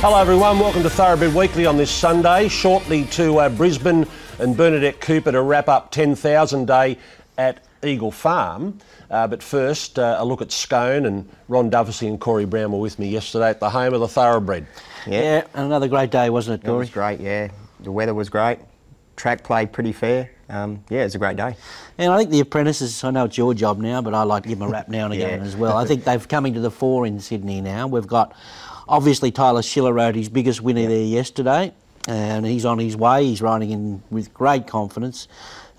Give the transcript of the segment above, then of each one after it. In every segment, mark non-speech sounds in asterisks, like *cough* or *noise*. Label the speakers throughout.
Speaker 1: Hello, everyone. Welcome to Thoroughbred Weekly on this Sunday. Shortly to uh, Brisbane and Bernadette Cooper to wrap up 10,000 Day at Eagle Farm. Uh, but first, uh, a look at Scone and Ron Duffy and Corey Brown were with me yesterday at the home of the Thoroughbred.
Speaker 2: Yeah, and another great day, wasn't it, Corey?
Speaker 3: It was great, yeah. The weather was great. Track played pretty fair. Um, yeah, it was a great day.
Speaker 2: And I think the apprentices, I know it's your job now, but I like to give them a rap now and *laughs* again
Speaker 3: Yeah.
Speaker 2: as well. I think they've coming to the fore in Sydney now. We've got, obviously, Tyler Schiller rode his biggest winner there yesterday, and he's on his way. He's riding in with great confidence.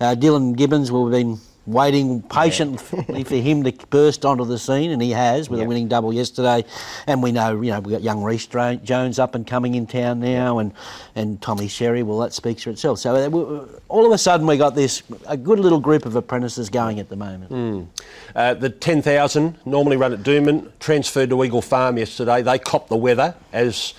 Speaker 2: Uh, Dylan Gibbons, will have been waiting patiently for him to burst onto the scene, and he has with a winning double yesterday. And we know, you know, we've got young Reece Jones up and coming in town now, and, and Tommy Sherry. Well, that speaks for itself. So uh, all of a sudden, we got this a good little group of apprentices going at the moment.
Speaker 1: Uh, the 10,000, normally run at Doomben, transferred to Eagle Farm yesterday. They copped the weather as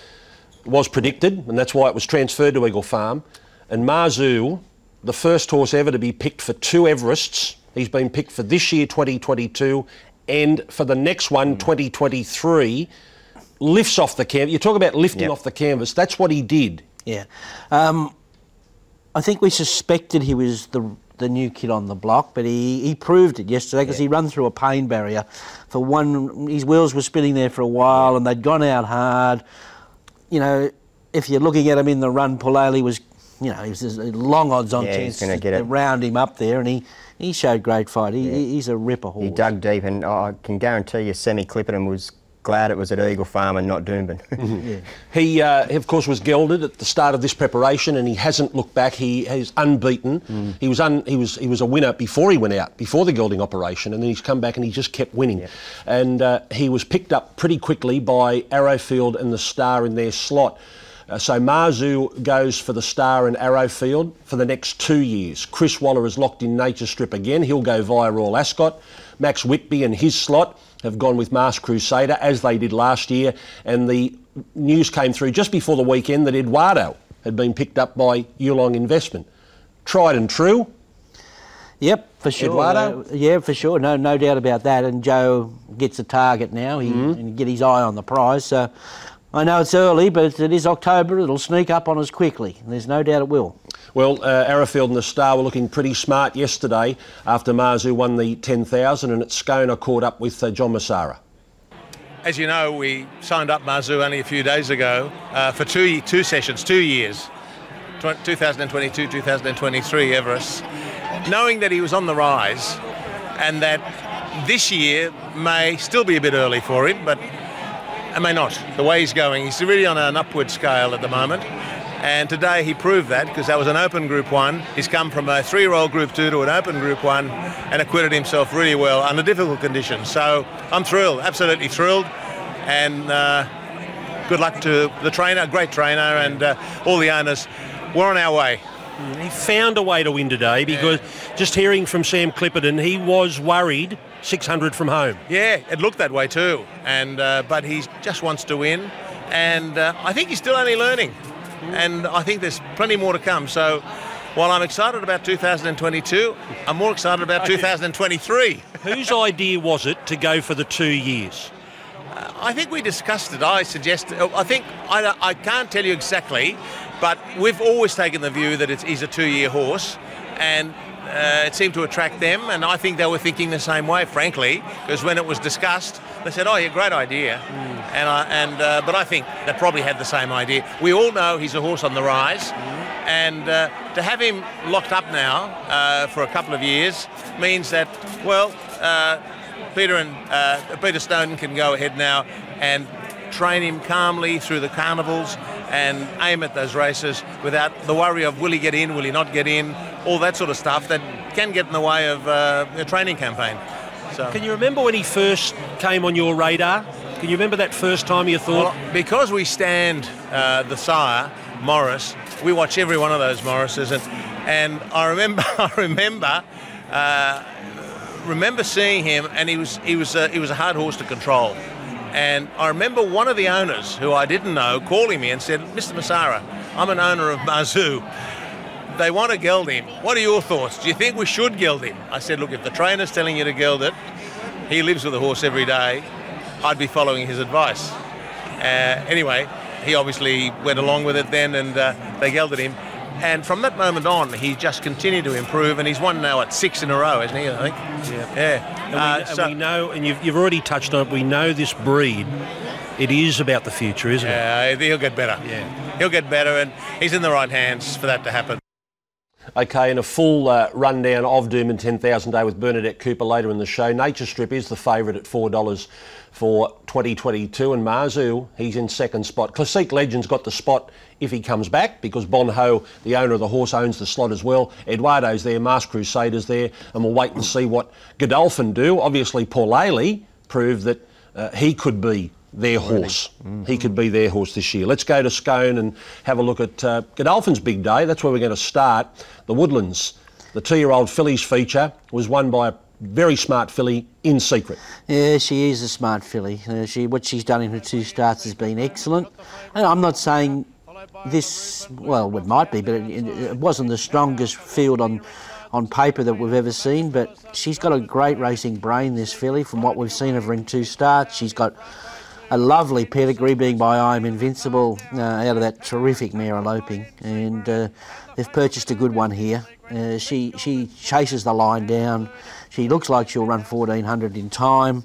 Speaker 1: was predicted, and that's why it was transferred to Eagle Farm. And Mazu, the first horse ever to be picked for two Everests, he's been picked for this year, 2022, and for the next one, 2023, lifts off the canvas. You talk about lifting
Speaker 3: Yep.
Speaker 1: off the canvas, that's what he did.
Speaker 2: Yeah. Um, I think we suspected he was the the new kid on the block, but he, he proved it yesterday because he ran through a pain barrier. For one, his wheels were spinning there for a while, and they'd gone out hard. You know, if you're looking at him in the run, Paulele was, you know, he was a long odds on
Speaker 3: Yeah, he's
Speaker 2: chance
Speaker 3: gonna
Speaker 2: to,
Speaker 3: get
Speaker 2: to
Speaker 3: it.
Speaker 2: round him up there, and he, he showed great fight. He, he- he's a ripper horse.
Speaker 3: He dug deep, and I can guarantee you, Sam Clipperton was glad it was at Eagle Farm and not Doomben. *laughs*
Speaker 1: He, uh, of course, was gelded at the start of this preparation, and he hasn't looked back. He is unbeaten. He was un, he was he was a winner before he went out, before the gelding operation, and then he's come back and he just kept winning. And uh, he was picked up pretty quickly by Arrowfield and the Star in their slot. Uh, so Mazu goes for the Star and Arrowfield for the next two years. Chris Waller is locked in Nature Strip again. He'll go via Royal Ascot. Max Whitby and his slot have gone with Masked Crusader as they did last year. And the news came through just before the weekend that Eduardo had been picked up by Yulong Investment. Tried and true.
Speaker 2: Yep, for sure.
Speaker 1: Eduardo?
Speaker 2: Yeah, for sure. No, no doubt about that. And Joe gets a target now. He and get his eye on the prize. So I know it's early, but it is October. It'll sneak up on us quickly. There's no doubt it will.
Speaker 1: Well, uh, Arrowfield and the Star were looking pretty smart yesterday after Mazu won the 10,000 and at Scone I caught up with uh, John Messara.
Speaker 4: As you know, we signed up Mazu only a few days ago uh, for two, two sessions, two years, 2022, 2023 Everest, knowing that he was on the rise and that this year may still be a bit early for him, but it may not. The way he's going, he's really on an upward scale at the moment. And today he proved that because that was an open Group 1. He's come from a three-year-old Group 2 to an open Group 1 and acquitted himself really well under difficult conditions. So I'm thrilled, absolutely thrilled. And uh, good luck to the trainer, great trainer, and uh, all the owners. We're on our way.
Speaker 1: He found a way to win today because just hearing from Sam Clipperton, he was worried 600 from home.
Speaker 4: Yeah, it looked that way too. And uh, but he just wants to win, and uh, I think he's still only learning, and I think there's plenty more to come. So while I'm excited about 2022, I'm more excited about 2023.
Speaker 1: Whose idea was it to go for the two years?
Speaker 4: I think we discussed it. I suggest. I think I, I can't tell you exactly, but we've always taken the view that it's, he's a two-year horse, and uh, it seemed to attract them. And I think they were thinking the same way, frankly, because when it was discussed, they said, "Oh, yeah, great idea." And I, and uh, but I think they probably had the same idea. We all know he's a horse on the rise, and uh, to have him locked up now uh, for a couple of years means that well. Uh, Peter and uh, Peter Snowden can go ahead now and train him calmly through the carnivals and aim at those races without the worry of will he get in, will he not get in, all that sort of stuff that can get in the way of uh, a training campaign. So.
Speaker 1: Can you remember when he first came on your radar? Can you remember that first time you thought,
Speaker 4: Well, because we stand uh, the sire, Maurice, we watch every one of those Maurices, and and I remember *laughs* I remember uh, remember seeing him, and he was he was a, he was a hard horse to control. And I remember one of the owners, who I didn't know, calling me and said, "Mr. Messara, I'm an owner of Mazu. They want to geld him. What are your thoughts? Do you think we should geld him? I said, look, if the trainer's telling you to geld it, he lives with the horse every day. I'd be following his advice. Uh, anyway, he obviously went along with it then, and uh, they gelded him. And from that moment on, he just continued to improve, and he's won now at six in a row, hasn't he? I think.
Speaker 1: Yeah.
Speaker 4: Yeah.
Speaker 1: And, we,
Speaker 4: Uh,
Speaker 1: and
Speaker 4: so-
Speaker 1: we know, and you've, you've already touched on it, we know this breed, it is about the future, isn't it?
Speaker 4: Yeah, he'll get better.
Speaker 1: Yeah.
Speaker 4: He'll get better, and he's in the right hands for that to happen.
Speaker 1: Okay, and a full uh, rundown of Doomben 10,000 Day with Bernadette Cooper later in the show. Nature Strip is the favourite at $4 for 2022, and Mazu, he's in second spot. Classique Legend's got the spot if he comes back, because Bon Ho, the owner of the horse, owns the slot as well. Eduardo's there, Mask Crusader's there, and we'll wait and see what Godolphin do. Obviously, Paulele proved that uh, he could be their horse. He could be their horse this year. Let's go to Scone and have a look at uh, Godolphin's big day. That's where we're going to start. The Woodlands, the two-year-old fillies feature, was won by a very smart filly in secret.
Speaker 2: Yeah, she is a smart filly. Uh, she what she's done in her two starts has been excellent. And I'm not saying this. Well, it might be, but it, it wasn't the strongest field on on paper that we've ever seen. But she's got a great racing brain. This filly, from what we've seen of her in two starts, she's got a lovely pedigree, being by I Am Invincible uh, out of that terrific mare eloping, and uh, they've purchased a good one here. Uh, she she chases the line down. She looks like she'll run 1400 in time.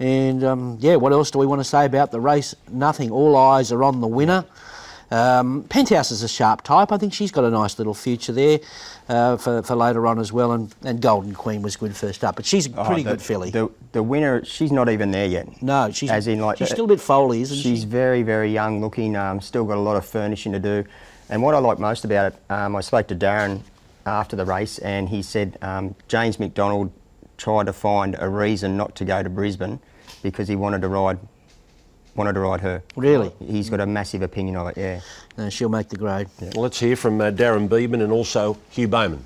Speaker 2: And um, yeah, what else do we want to say about the race? Nothing. All eyes are on the winner. Um, Penthouse is a sharp type. I think she's got a nice little future there uh, for, for later on as well. And, and Golden Queen was good first up, but she's a pretty
Speaker 3: Oh, the,
Speaker 2: good filly.
Speaker 3: The, the winner, she's not even there yet.
Speaker 2: no, she's
Speaker 3: As in, like,
Speaker 2: she's
Speaker 3: uh,
Speaker 2: still a bit foley, isn't
Speaker 3: She's
Speaker 2: she?
Speaker 3: very, very young looking, um, still got a lot of furnishing to do. And what I like most about it, um, I spoke to Darren after the race and he said um, James McDonald tried to find a reason not to go to Brisbane because he wanted to ride wanted to ride her.
Speaker 2: Really?
Speaker 3: He's got a massive opinion of it, yeah.
Speaker 2: No, she'll make the grade.
Speaker 1: Well, let's hear from uh, Darren Beadman and also Hugh Bowman.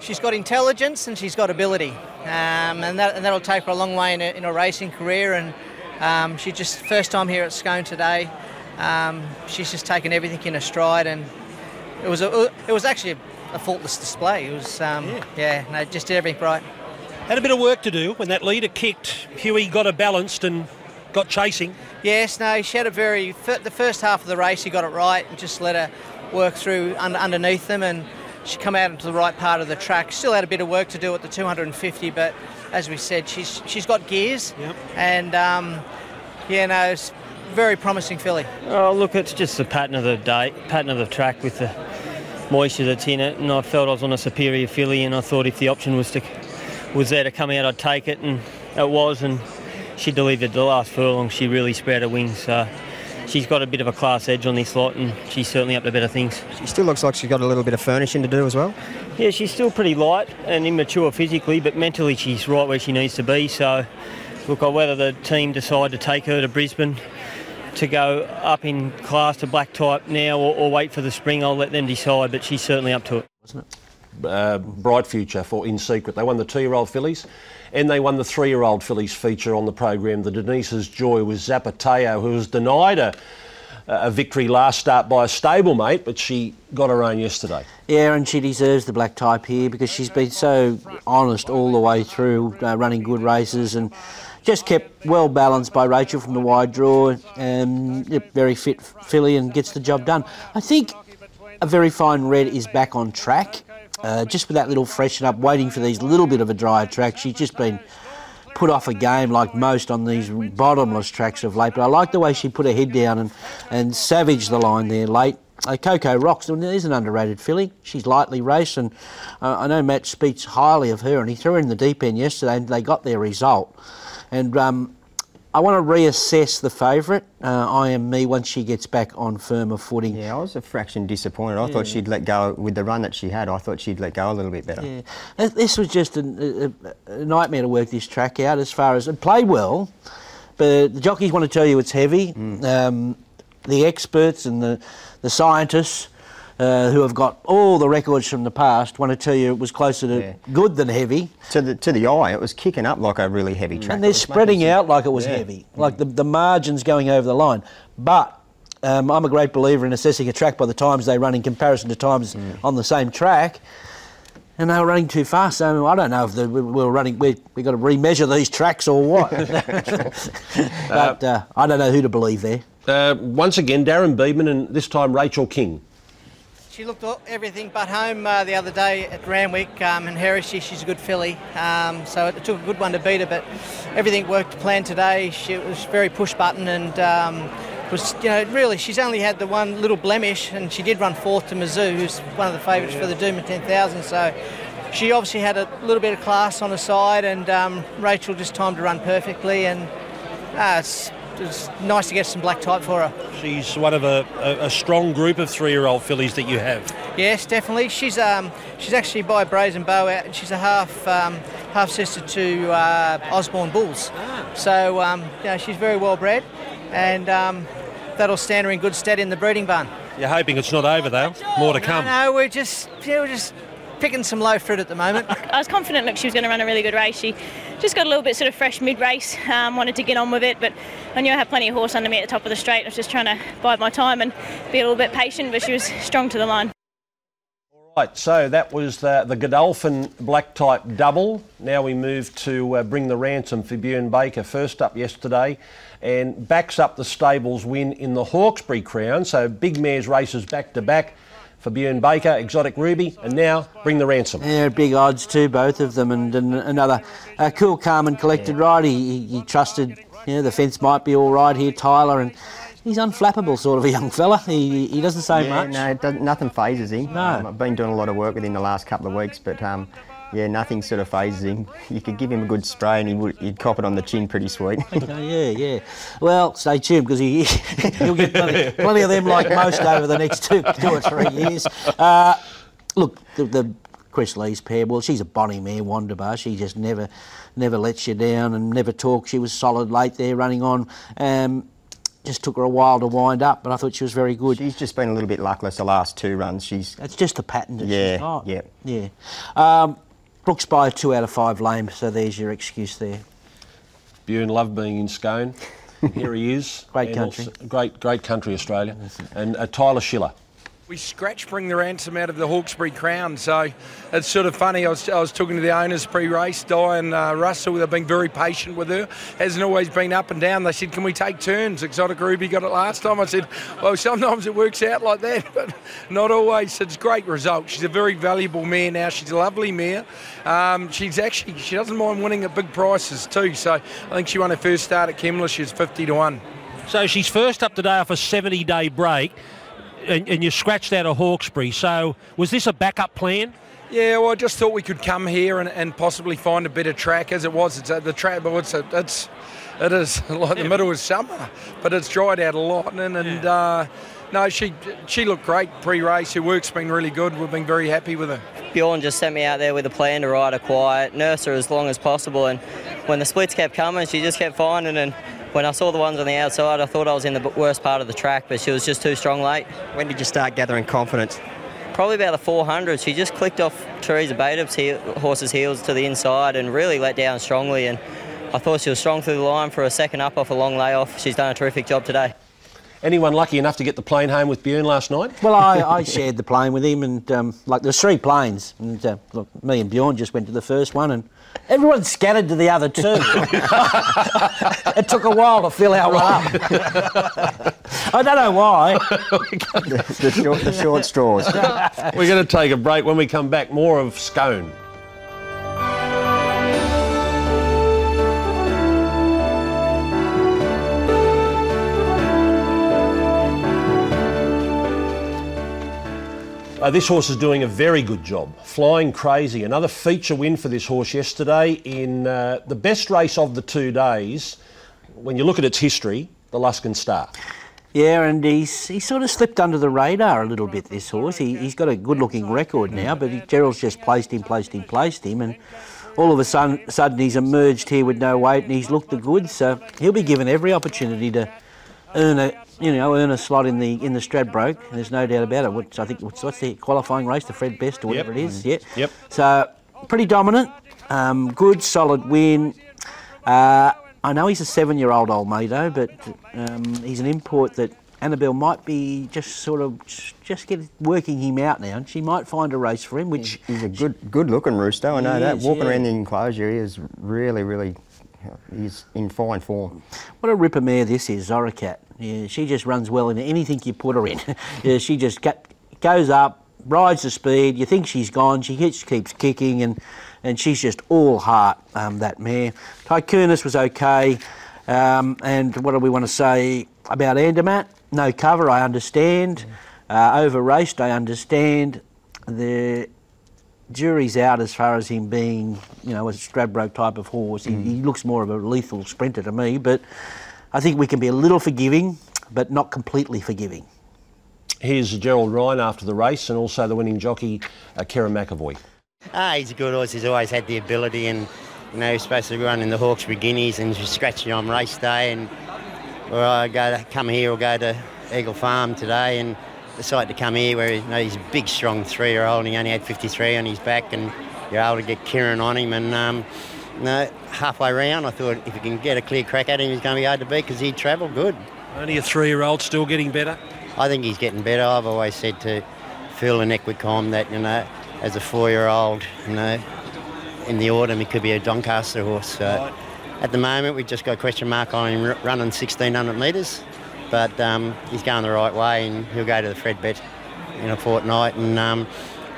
Speaker 5: She's got intelligence and she's got ability, um, and, that, and that'll take her a long way in a, in a racing career. And um, she just first time here at Scone today. Um, she's just taken everything in her stride, and it was a, it was actually a, a faultless display. It was um, yeah. no, just did everything right.
Speaker 1: Had a bit of work to do when that leader kicked. Huey got her balanced and got chasing.
Speaker 5: Yes, no, she had a very the first half of the race. She got it right and just let her work through under, underneath them, and she come out into the right part of the track. Still had a bit of work to do at the 250, but as we said, she's she's got gears,
Speaker 1: Yep.
Speaker 5: and um, yeah, no, it's very promising filly.
Speaker 6: Oh, look, it's just the pattern of the day, pattern of the track with the moisture that's in it, and I felt I was on a superior filly, and I thought if the option was to was there to come out, I'd take it, and it was, and she delivered the last furlong. She really spread her wings. So she's got a bit of a class edge on this lot, and she's certainly up to better things.
Speaker 3: She still looks like she's got a little bit of furnishing to do as well.
Speaker 6: Yeah, she's still pretty light and immature physically, but mentally she's right where she needs to be. So, look, whether the team decide to take her to Brisbane to go up in class to black type now or, or wait for the spring, I'll let them decide. But she's certainly up to it. Wasn't it?
Speaker 1: uh, bright future for In Secret. They won the two-year-old fillies, and they won the three-year-old fillies feature on the program. The Denise's Joy was Zapateo, who was denied a, a victory last start by a stablemate, but she got her own yesterday.
Speaker 2: Yeah, and she deserves the black type here because she's been so honest all the way through, uh, running good races and just kept well balanced by Rachel from the wide draw. Um, very fit filly and gets the job done. I think a very fine red is back on track. Uh, just with that little freshen up, waiting for these little bit of a drier track. She's just been put off a game like most on these bottomless tracks of late. But I like the way she put her head down and, and savaged the line there late. Uh, Coco Rocks is an underrated filly. She's lightly raced, and uh, I know Matt speaks highly of her, and he threw her in the deep end yesterday, and they got their result. And um, I want to reassess the favourite, uh, I am me, once she gets back on firmer footing.
Speaker 3: Yeah, I was a fraction disappointed. I thought she'd let go with the run that she had. I thought she'd let go a little bit better.
Speaker 2: Yeah, this was just a, a, a nightmare to work this track out. As far as it played well, but the jockeys want to tell you it's heavy. Um, the experts and the the scientists. Uh, who have got all the records from the past want to tell you it was closer to
Speaker 3: Yeah.
Speaker 2: good than heavy,
Speaker 3: To the to the eye, it was kicking up like a really heavy track.
Speaker 2: and they're spreading
Speaker 3: making
Speaker 2: out like it was
Speaker 3: Yeah.
Speaker 2: heavy, like the, the margins going over the line. But Um, I'm a great believer in assessing a track by the times they run in comparison to times on the same track. And they were running too fast, so I don't know if the, we we were running. We we got to remeasure these tracks or what. *laughs* *laughs* but uh, I don't know who to believe there.
Speaker 1: Uh, once again, Darren Beadman and this time Rachel King.
Speaker 5: She looked everything but home uh, the other day at Randwick, um, and Heritage, she's a good filly, um, so it took a good one to beat her, but everything worked to plan today. She was very push button and um, was, you know, really, she's only had the one little blemish, and she did run fourth to Mazu, who's one of the favourites for the Doomben 10,000, so she obviously had a little bit of class on her side, and um, Rachel just timed to run perfectly, and uh, it's, it's nice to get some black type for her.
Speaker 7: She's one of a, a, a strong group of three-year-old fillies that you have.
Speaker 5: Yes, definitely. She's um, she's actually by Brazen Beau. She's a half um, half sister to uh, Osborne Bulls. So um, you know, she's very well bred, and um, that'll stand her in good stead in the breeding barn.
Speaker 7: You're hoping it's not over though. More to
Speaker 5: No,
Speaker 7: come.
Speaker 5: no, we're just yeah, we're just picking some low fruit at the moment. *laughs*
Speaker 8: I was confident look, she was going to run a really good race. She just got a little bit sort of fresh mid-race, um, wanted to get on with it, but I knew I had plenty of horse under me at the top of the straight. I was just trying to bide my time and be a little bit patient, but she was strong to the line.
Speaker 1: Right, so that was the, the Godolphin black type double. Now we move to uh, bring the ransom for Bjorn Baker. First up yesterday and backs up the stable's win in the Hawkesbury Crown. So big mares races back to back for Bjorn Baker, Exotic Ruby, and now bring the ransom.
Speaker 2: Yeah, big odds too, both of them, and, and another uh, cool, calm, and collected ride. He, he, he trusted, you know, the fence might be all right here, Tyler, and he's unflappable sort of a young fella. He, he doesn't say
Speaker 3: Yeah,
Speaker 2: much.
Speaker 3: no, it doesn't, nothing phases him.
Speaker 2: No.
Speaker 3: Um, I've been doing a lot of work with him the last couple of weeks, but um, yeah, nothing sort of phases him. You could give him a good spray and he would, he'd cop it on the chin pretty sweet. *laughs*
Speaker 2: Oh, yeah, yeah. Well, stay tuned because he, *laughs* he'll get plenty, plenty of them like most over the next two, two or three years. Uh, look, the, the Chris Lee's pair, well, she's a bonny mare, Wanderbar. She just never never lets you down and never talks. She was solid late there running on. Um, just took her a while to wind up, but I thought she was very good.
Speaker 3: She's just been a little bit luckless the last two runs. She's
Speaker 2: It's just a pattern that
Speaker 3: Yeah,
Speaker 2: she's got.
Speaker 3: yeah.
Speaker 2: Yeah. Um, Brooks by a two out of five lame, so there's your excuse there.
Speaker 1: Bjorn loved being in Scone. *laughs* Here he is.
Speaker 2: Great country.
Speaker 1: great, great country, Australia. And uh, Tyler Schiller.
Speaker 9: We scratch bring the ransom out of the Hawkesbury Crown, so it's sort of funny. I was, I was talking to the owners pre-race, Di and uh, Russell. They've been very patient with her. Hasn't always been up and down. They said, "Can we take turns?" Exotic Ruby got it last time. I said, "Well, sometimes it works out like that, *laughs* but not always." It's a great result. She's a very valuable mare now. She's a lovely mare. Um, she's actually she doesn't mind winning at big prices too. So I think she won her first start at Kembla. She's fifty to one.
Speaker 7: So she's first up today off a 70-day break, and, and you scratched out of Hawkesbury. So was this a backup plan?
Speaker 9: Yeah, well, I just thought we could come here and, and possibly find a better track as it was. It's uh, the track, but it's a, it's it is *laughs* like the middle of summer, but it's dried out a lot. And, and uh, no, she she looked great pre-race. Her work's been really good. We've been very happy with her.
Speaker 10: Bjorn just sent me out there with a plan to ride her quiet, nurse her as long as possible. And when the splits kept coming, she just kept finding. And when I saw the ones on the outside, I thought I was in the worst part of the track, but she was just too strong late.
Speaker 3: when did you start gathering confidence?
Speaker 10: Probably about the 400. She just clicked off Teresa Badup's heel, horse's heels to the inside and really let down strongly. And I thought she was strong through the line for a second up off a long layoff. She's done a terrific job today.
Speaker 1: Anyone lucky enough to get the plane home with Bjorn last night?
Speaker 2: Well, I, I shared the plane with him, and um, like there's three planes, and uh, look, me and Bjorn just went to the first one, and everyone scattered to the other two. *laughs* it took a while to fill our one up. I don't know why.
Speaker 3: the, the short, the short straws.
Speaker 1: We're going to take a break. When we come back, more of Scone. Uh, this horse is doing a very good job, flying crazy. Another feature win for this horse yesterday in uh, the best race of the two days. When you look at its history, the Luskin Star.
Speaker 2: Yeah, and he's he sort of slipped under the radar a little bit. This horse, he, he's got a good-looking record now, but he, Gerald's just placed him, placed him, placed him, and all of a sudden, sudden he's emerged here with no weight, and he's looked the goods. So he'll be given every opportunity to earn a you know earn a slot in the in the Stradbroke. There's no doubt about it. Which I think what's, what's the qualifying race, the Fred Best or whatever
Speaker 1: Yep.
Speaker 2: it is. Yeah.
Speaker 1: Yep.
Speaker 2: So pretty dominant, um, good, solid win. Uh, I know he's a seven-year-old Olmedo, but um, he's an import that Annabelle might be just sort of just get working him out now, and she might find a race for him, which
Speaker 3: He's a good, good-looking rooster. I know
Speaker 2: He
Speaker 3: that.
Speaker 2: is,
Speaker 3: Walking
Speaker 2: yeah.
Speaker 3: around the enclosure, he is really, really. He's in fine form.
Speaker 2: What a ripper mare this is, Zoracat. Yeah, she just runs well in anything you put her in. *laughs* yeah, she just go, goes up, rides the speed. You think she's gone, she keeps, keeps kicking, and, and she's just all heart, um, that mare. Tycoonus was okay. Um, and what do we want to say about Andermatt? No cover, I understand. Uh, over raced, I understand. The jury's out as far as him being, you know, a Stradbroke type of horse. He, he looks more of a lethal sprinter to me, but I think we can be a little forgiving, but not completely forgiving.
Speaker 1: Here's Gerald Ryan after the race and also the winning jockey, uh, Kerrin McEvoy.
Speaker 11: Ah, he's a good horse. He's always had the ability, and you know he's supposed to run in the Hawkesbury Guineas and just scratching on race day. And or I go to come here or go to Eagle Farm today, and decide to come here where you know, he's a big, strong three-year-old. and He only had 53 on his back, and you're able to get Kieran on him. And um, you know, halfway round, I thought if you can get a clear crack at him, he's going to be hard to beat because he travelled good.
Speaker 7: Only a three-year-old, still getting better.
Speaker 11: I think he's getting better. I've always said to Phil and Equicom that, you know, as a four-year-old, you know, in the autumn he could be a Doncaster horse. So at the moment we've just got a question mark on him running 1600 metres, but um, he's going the right way and he'll go to the Fred Best in a fortnight and um,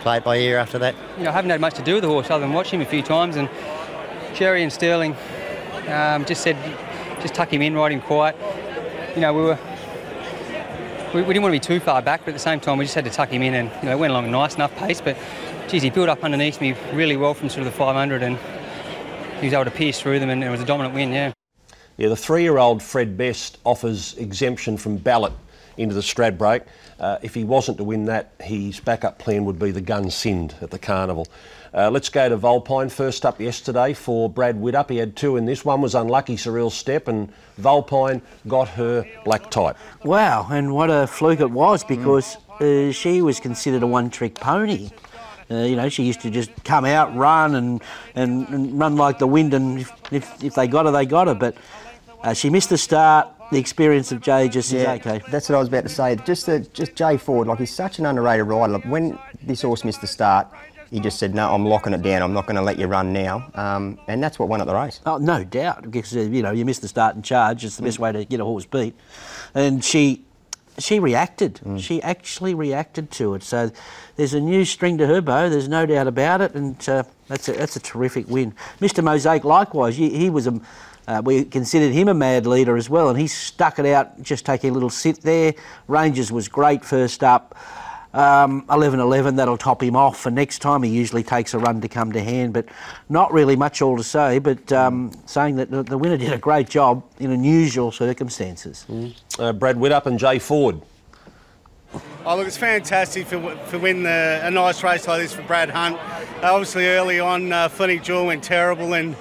Speaker 11: play it by ear after that.
Speaker 12: you know, I haven't had much to do with the horse other than watch him a few times. And Jerry and Sterling um, just said, just tuck him in, ride him quiet. You know, we were. We, didn't want to be too far back, but at the same time, we just had to tuck him in, and you know, went along a nice enough pace. But, geez, he built up underneath me really well from sort of the 500, and he was able to pierce through them, and it was a dominant win. Yeah.
Speaker 1: Yeah, the three-year-old Fred Best offers exemption from ballot into the Stradbroke. Uh, if he wasn't to win that, his backup plan would be the Gunsynd at the carnival. Uh, let's go to Volpine. First up yesterday for Brad Widdup. He had two in this. One was unlucky, Surreal Step, and Volpine got her black type.
Speaker 2: Wow, and what a fluke it was because uh, she was considered a one-trick pony. Uh, you know, she used to just come out, run, and, and, and run like the wind, and if, if, if they got her, they got her. But uh, she missed the start. The experience of Jay just is okay.
Speaker 3: That's what I was about to say. Just the, just Jay Ford, like he's such an underrated rider. Like, when this horse missed the start, he just said, "No, I'm locking it down. I'm not going to let you run now." Um, and that's what won at the race.
Speaker 2: Oh, no doubt, because uh, you know you miss the start and charge. It's the best way to get a horse beat, and she she reacted. She actually reacted to it. So there's a new string to her bow. There's no doubt about it, and uh, that's a that's a terrific win. Mr. Mosaic, likewise, he, he was a. Uh, we considered him a mad leader as well, and he stuck it out, just taking a little sit there. Rangers was great first up. Um, 11-11, that'll top him off for next time. He usually takes a run to come to hand, but not really much all to say. But um, saying that the, the winner did a great job in unusual circumstances.
Speaker 1: Uh, Brad Widdup and Jay Ford.
Speaker 13: Oh, look, it's fantastic for, for winning a, a nice race like this for Brad Hunt. Uh, obviously, early on, uh, Flinty Jewel went terrible and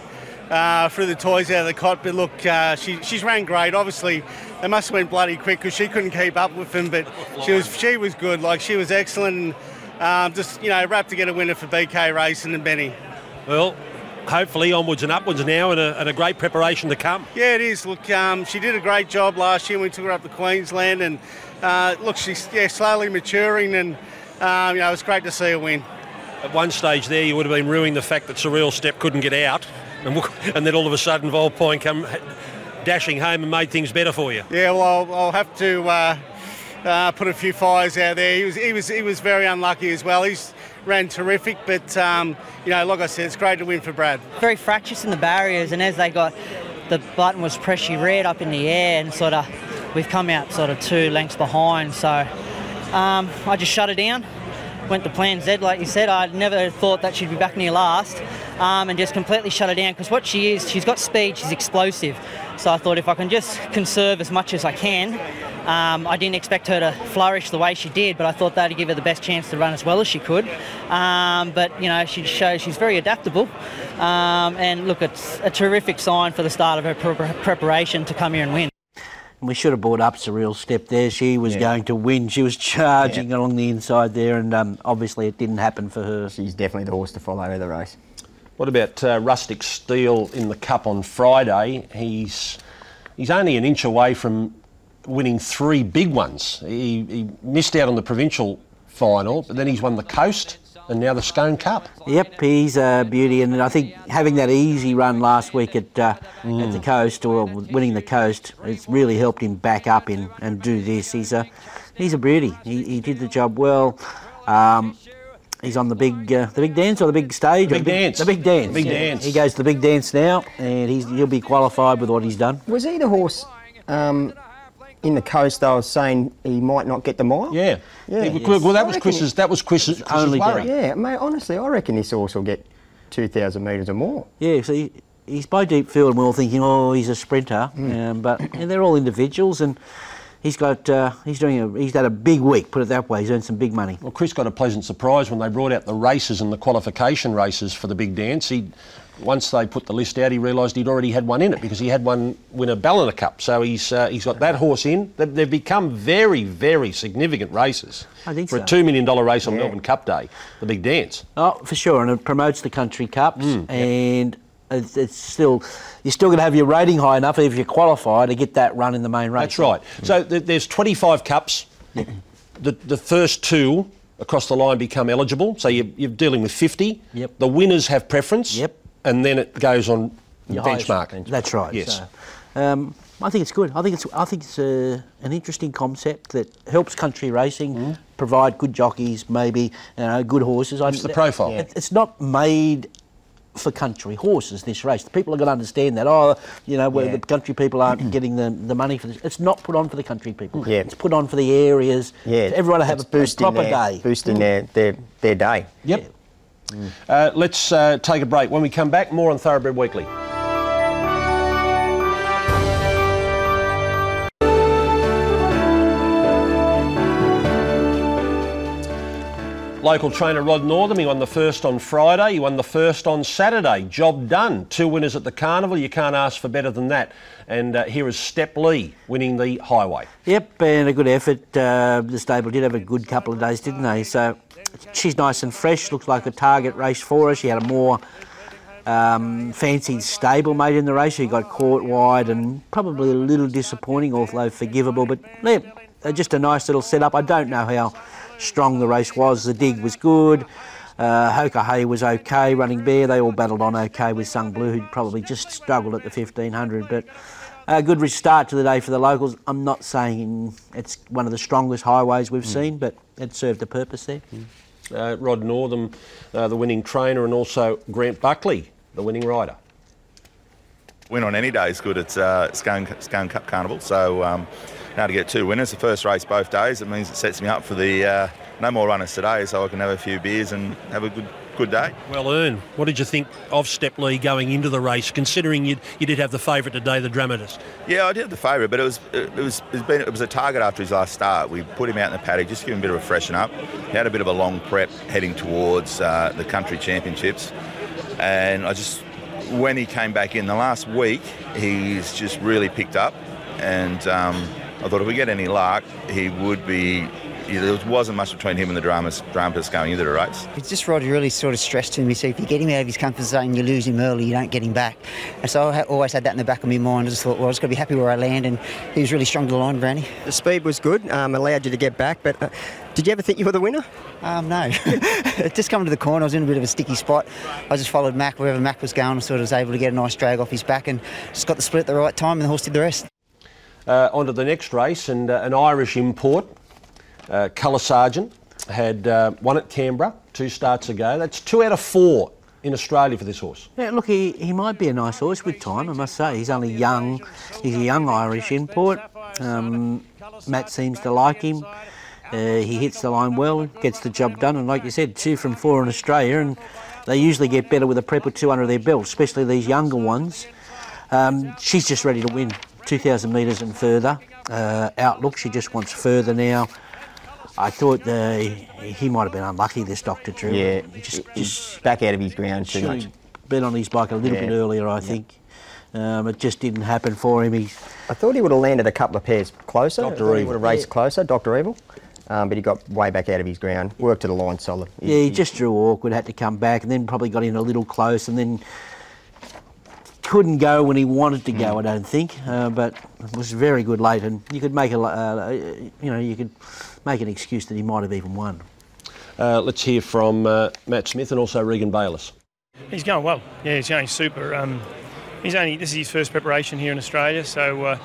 Speaker 13: uh, threw the toys out of the cot. But look, uh, she, she's ran great. Obviously, they must have went bloody quick because she couldn't keep up with him. But she was she was good. Like she was excellent. And, um, just you know, wrapped to get a winner for BK Racing and Benny.
Speaker 7: Well, hopefully onwards and upwards now, and a, and a great preparation to come.
Speaker 13: Yeah, it is. Look, um, she did a great job last year when we took her up to Queensland, and uh, look, she's yeah, slowly maturing, and um, you know, it's great to see her win.
Speaker 7: At one stage there, you would have been ruining the fact that Surreal Step couldn't get out, and, look- and then all of a sudden Volpine come dashing home and made things better for you.
Speaker 13: Yeah, well, I'll, I'll have to uh, uh, put a few fires out there. He was, he was, he was very unlucky as well. He's ran terrific, but um, you know, like I said, it's great to win for Brad.
Speaker 14: very fractious in the barriers, and as they got, the button was pressure reared up in the air, and sort of, we've come out sort of two lengths behind. So um, I just shut it down. Went to Plan Z, like you said. I never thought that she'd be back near last, um, and just completely shut her down because what she is, she's got speed, she's explosive. So I thought if I can just conserve as much as I can, um, I didn't expect her to flourish the way she did, but I thought that'd give her the best chance to run as well as she could. Um, but you know, she shows she's very adaptable, um, and look, it's a terrific sign for the start of her pre- preparation to come here and win.
Speaker 2: And we should have brought up Surreal Step there. She was going to win. She was charging along the inside there, and um, obviously it didn't happen for her.
Speaker 3: She's definitely the horse to follow in the race.
Speaker 1: What about uh, Rustic Steel in the Cup on Friday? He's he's only an inch away from winning three big ones. He, he missed out on the provincial final, but then he's won the coast and now the Scone Cup.
Speaker 2: Yep, he's a beauty, and I think having that easy run last week at uh, at the coast or winning the coast, it's really helped him back up in and do this. He's a he's a beauty. He, he did the job well. Um, he's on the big uh, the big dance or the big stage.
Speaker 1: The
Speaker 2: or
Speaker 1: big dance.
Speaker 2: The big dance.
Speaker 1: Big
Speaker 2: yeah.
Speaker 1: dance.
Speaker 2: He goes to the big dance now, and he's he'll be qualified with what he's done.
Speaker 3: Was he the horse um, in the coast? I was saying he might not get the mile.
Speaker 1: Yeah.
Speaker 3: yeah.
Speaker 1: He- well, well, that was Chris's. That was Chris's, Chris's
Speaker 2: only
Speaker 1: worry.
Speaker 3: Yeah, mate. Honestly, I reckon this horse will get two thousand metres or more.
Speaker 2: Yeah, so he, he's by deep field, and we're all thinking, oh, he's a sprinter. Um, but yeah, they're all individuals, and he's got uh, he's doing a he's had a big week. Put it that way, he's earned some big money.
Speaker 1: Well, Chris got a pleasant surprise when they brought out the races and the qualification races for the big dance. He, once they put the list out, he realised he'd already had one in it because he had one win a Ballina Cup. So he's uh, he's got that horse in. They've, they've become very very significant races.
Speaker 2: I think
Speaker 1: for
Speaker 2: so.
Speaker 1: a two million dollar race on
Speaker 2: Yeah.
Speaker 1: Melbourne Cup Day, the big dance.
Speaker 2: Oh, for sure, and it promotes the country cups, and it's, it's still you're still going to have your rating high enough if you qualify to get that run in the main race.
Speaker 1: That's right. So th- there's 25 cups. The, the first two across the line become eligible. So you're, you're dealing with 50.
Speaker 2: Yep.
Speaker 1: The winners have preference. Yep. And then it goes on
Speaker 2: Your highest-
Speaker 1: benchmark.
Speaker 2: That's right.
Speaker 1: Yes.
Speaker 2: So, um, I think it's good. I think it's I think it's uh, an interesting concept that helps country racing provide good jockeys, maybe you know, good horses.
Speaker 1: It's the profile.
Speaker 2: It- it's not made for country horses. This race, The people are going to understand that. Oh, you know, where
Speaker 3: Yeah.
Speaker 2: the country people aren't *clears throat* getting the, the money for this. It's not put on for the country people.
Speaker 3: Yeah.
Speaker 2: It's put on for the areas.
Speaker 3: Yeah,
Speaker 2: everyone to have a, a
Speaker 3: boosting
Speaker 2: proper
Speaker 3: their,
Speaker 2: day.
Speaker 3: boosting their, their their day.
Speaker 1: Yep. Uh, let's uh, take a break. When we come back, more on Thoroughbred Weekly. Local trainer Rod Northam, he won the first on Friday, he won the first on Saturday. Job done. Two winners at the carnival, you can't ask for better than that. And uh, here is Step Lee winning the highway.
Speaker 2: Yep, and a good effort. Uh, the stable did have a good couple of days, didn't they? So she's nice and fresh. Looks like a target race for her. She had a more um, fancied stablemate in the race. She got caught wide and probably a little disappointing, although forgivable. But yeah, uh, just a nice little setup. I don't know how strong the race was. The dig was good. Uh, Hoka Hay was okay running bare. They all battled on okay with Sung Blue, who probably just struggled at the 1500. But a good start to the day for the locals. I'm not saying it's one of the strongest highways we've seen, but it served a purpose there.
Speaker 1: Uh, Rod Northam, uh, the winning trainer, and also Grant Buckley, the winning rider.
Speaker 15: win on any day is good. It's uh, Scone, Cup Carnival. So um, now to get two winners, the first race both days, it means it sets me up for the uh, no more runners today, so I can have a few beers and have a good good day.
Speaker 7: Well earned. What did you think of Step Lee going into the race, considering you you did have the favourite today, the dramatist?
Speaker 15: Yeah, I did have the favourite, but it was it was it's been, it was a target after his last start. We put him out in the paddock, just give him a bit of a freshen up. He had a bit of a long prep heading towards uh, the country championships, and I just when he came back in the last week, he's just really picked up, and um, I thought if we get any luck, he would be. There wasn't much between him and the dramas, dramatist going into the race.
Speaker 16: It's just Rod really sort of stressed to me. So if you get him out of his comfort zone, you lose him early, you don't get him back. And so I ha- always had that in the back of my mind. I just thought, well, I was going to be happy where I land, and he was really strong to the line, Brandy.
Speaker 3: The speed was good, um, allowed you to get back. But uh, did you ever think you were the winner?
Speaker 16: Um, no. *laughs* just coming to the corner, I was in a bit of a sticky spot. I just followed Mac wherever Mac was going. I sort of was able to get a nice drag off his back and just got the split at the right time, and the horse did the rest.
Speaker 1: Uh, on to the next race, and uh, an Irish import, uh, Colour Sergeant, had uh, won at Canberra two starts ago. That's two out of four in Australia for this horse.
Speaker 2: Yeah, look, he, he might be a nice horse with time, I must say. He's only young. He's a young Irish import. Um, Matt seems to like him. Uh, he hits the line well, gets the job done, and like you said, two from four in Australia, and they usually get better with a prep or two under their belt, especially these younger ones. Um, she's just ready to win 2,000 metres and further. Uh, outlook, she just wants further now. I thought uh, he might have been unlucky, this Dr. Drew.
Speaker 3: Yeah,
Speaker 2: He just,
Speaker 3: he's
Speaker 2: just
Speaker 3: back out of his ground too much.
Speaker 2: been on his bike a little
Speaker 3: Yeah.
Speaker 2: bit earlier, I
Speaker 3: Yeah.
Speaker 2: think. Um, it just didn't happen for him. He's,
Speaker 3: I thought he would have landed a couple of pairs closer.
Speaker 2: Dr.
Speaker 3: I thought He
Speaker 2: Evil.
Speaker 3: would have raced
Speaker 2: Yeah.
Speaker 3: closer, Dr. Evil. Um, but he got way back out of his ground. Worked to the line solid.
Speaker 2: yeah, he just drew awkward, had to come back, and then probably got in a little close, and then couldn't go when he wanted to go. I don't think, uh, but it was very good late, and you could make a, uh, you know, you could make an excuse that he might have even won.
Speaker 1: Uh, let's hear from uh, Matt Smith and also Regan Bayliss.
Speaker 17: He's going well. Yeah, he's going super. Um, he's only this is his first preparation here in Australia, so uh,